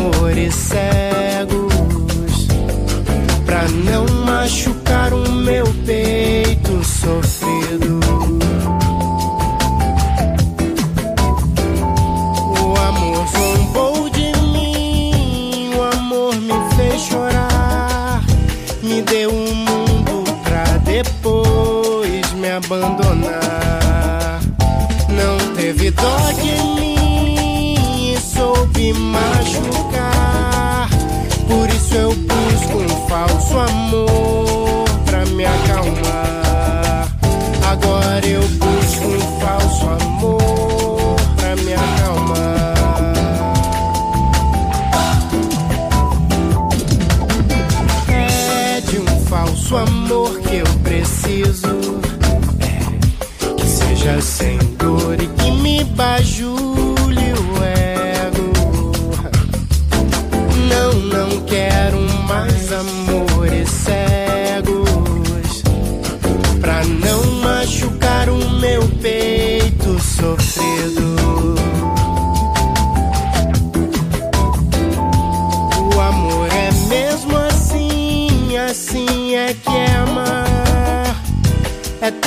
amores cegos. Pra não machucar o meu peito sofrido.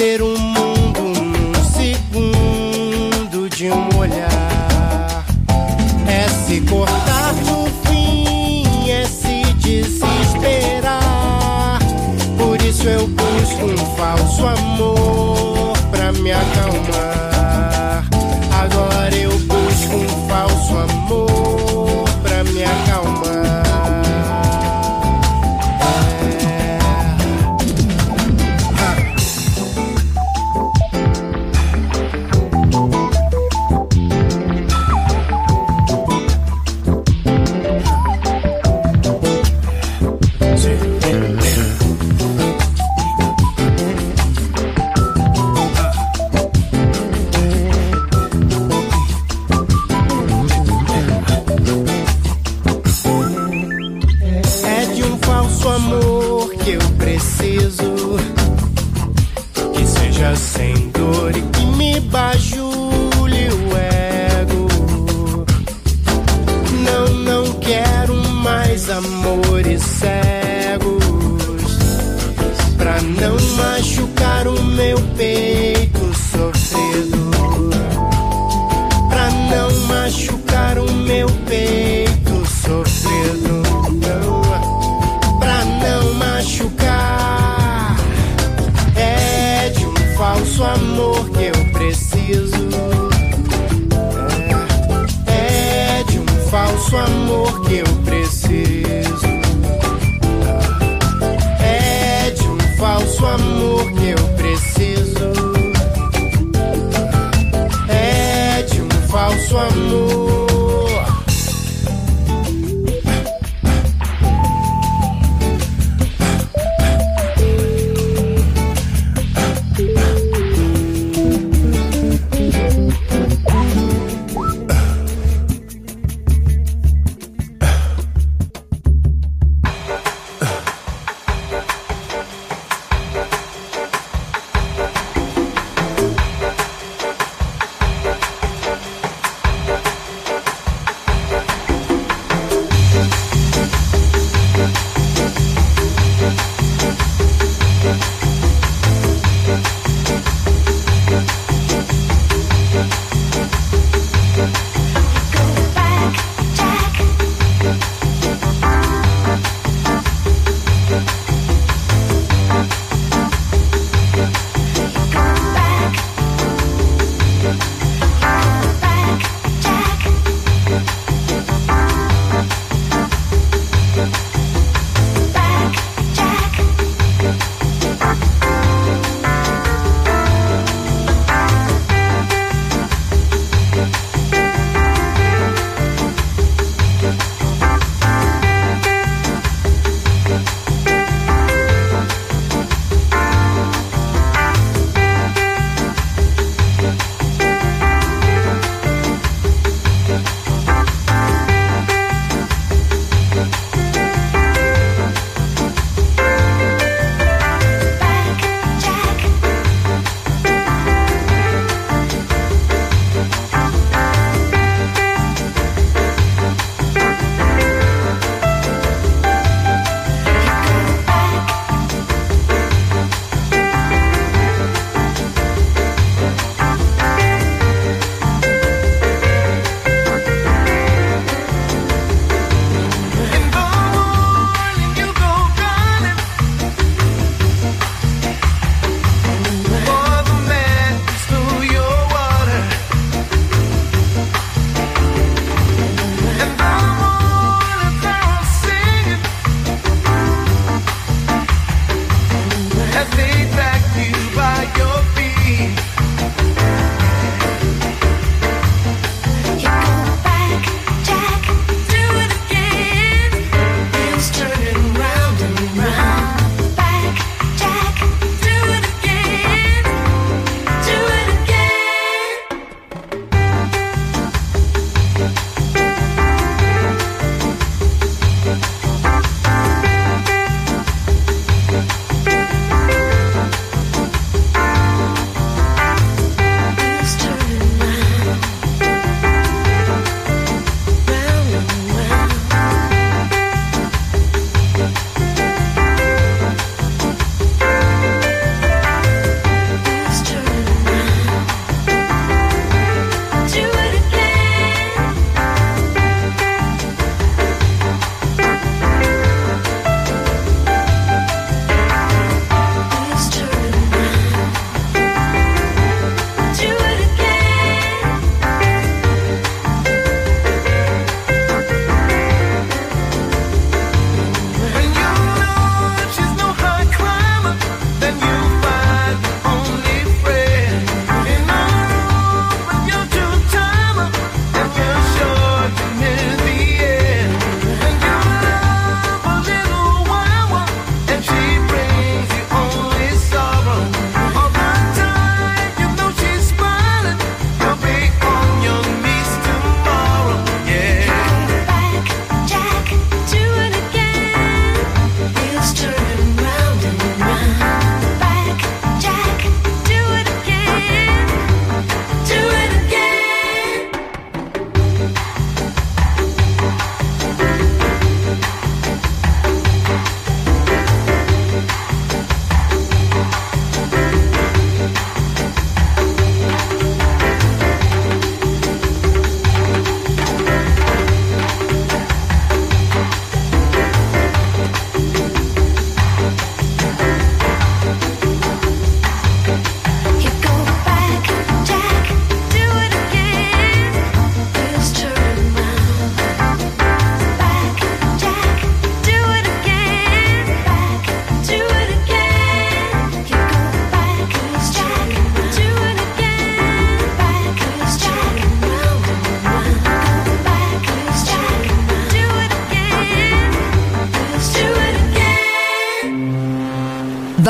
Ver o um mundo num segundo de um olhar. É se cortar no fim, é se desesperar. Por isso eu busco um falso amor.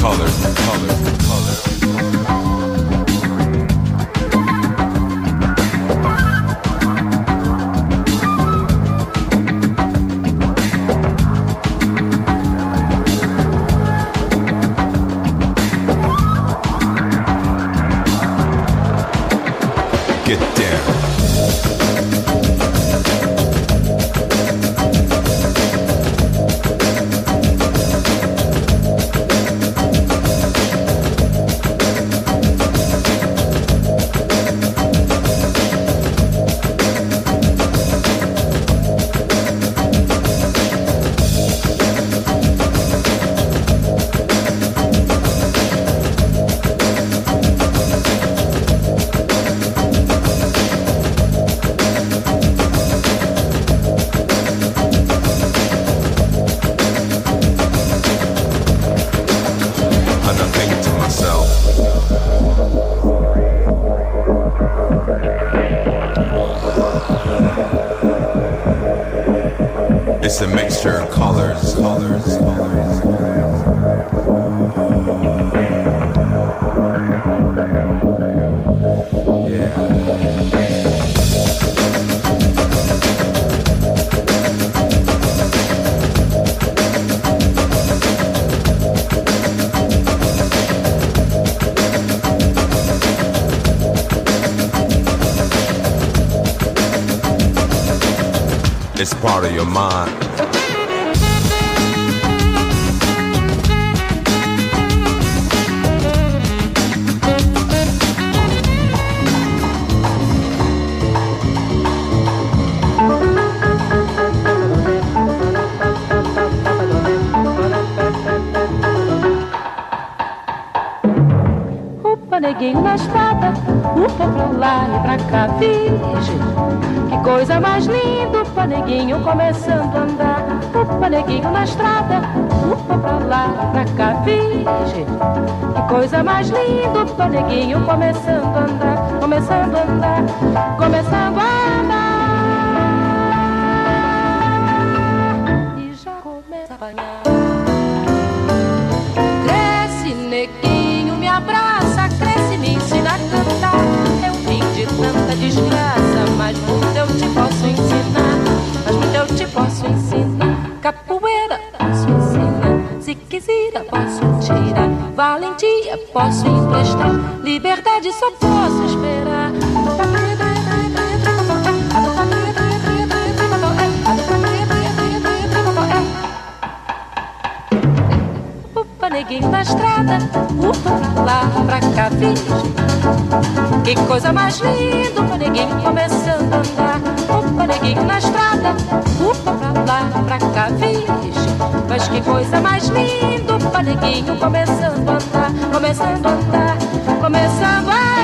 color, color, color. mind. Ninguém mais moda, um pouco lá e pra cá, virgem. Que coisa mais linda, o paneguinho começando a andar, o paneguinho na estrada, o povo lá e pra cá, virgem. Que coisa mais linda, o paneguinho começando a andar, começando a andar, começando a andar. mas muito eu te posso ensinar. Mas muito eu te posso ensinar. Capoeira posso ensinar. Se quiser, posso tirar. Valentia posso emprestar. Liberdade só posso esperar. Upa, neguinho na estrada, upa, lá pra cá, virgem que coisa mais linda, o neguinho começando a andar. Upa, neguinho na estrada, upa pra lá, pra cá, virgem. Mas que coisa mais linda, o neguinho começando a andar, começando a andar, começando a andar.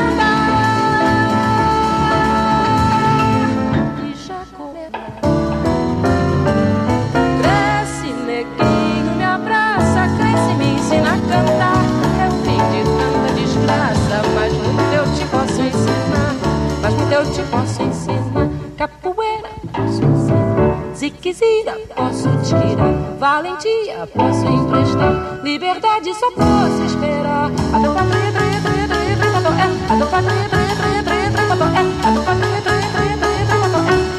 Eu te posso ensinar. Capoeira, posso ensinar. Se quiser, posso tirar. Valentia, posso emprestar. Liberdade, só posso esperar. A tre, tre, tre, tre, é. A do padre, tre, tre, tre, tre, é. A do padre, tre, tre, tre, tre, é.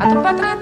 A do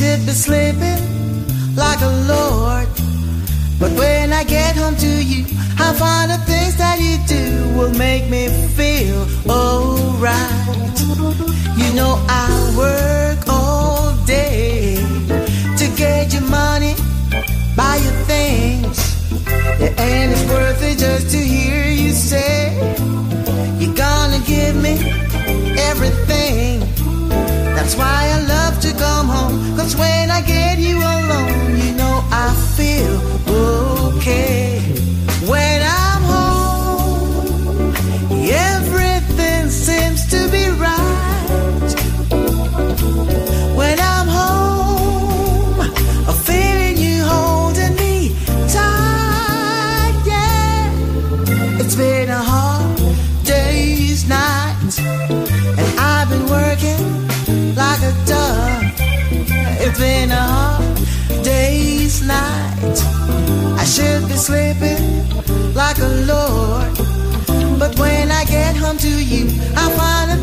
should be sleeping like a lord. But when I get home to you, I find the things that you do will make me feel alright. You know I work all day to get your money, buy your things, and it's worth it just to hear you say you're gonna give me that's why I love to come home. Cause when I get you alone, you know I feel night. I should be sleeping like a lord. But when I get home to you, I find that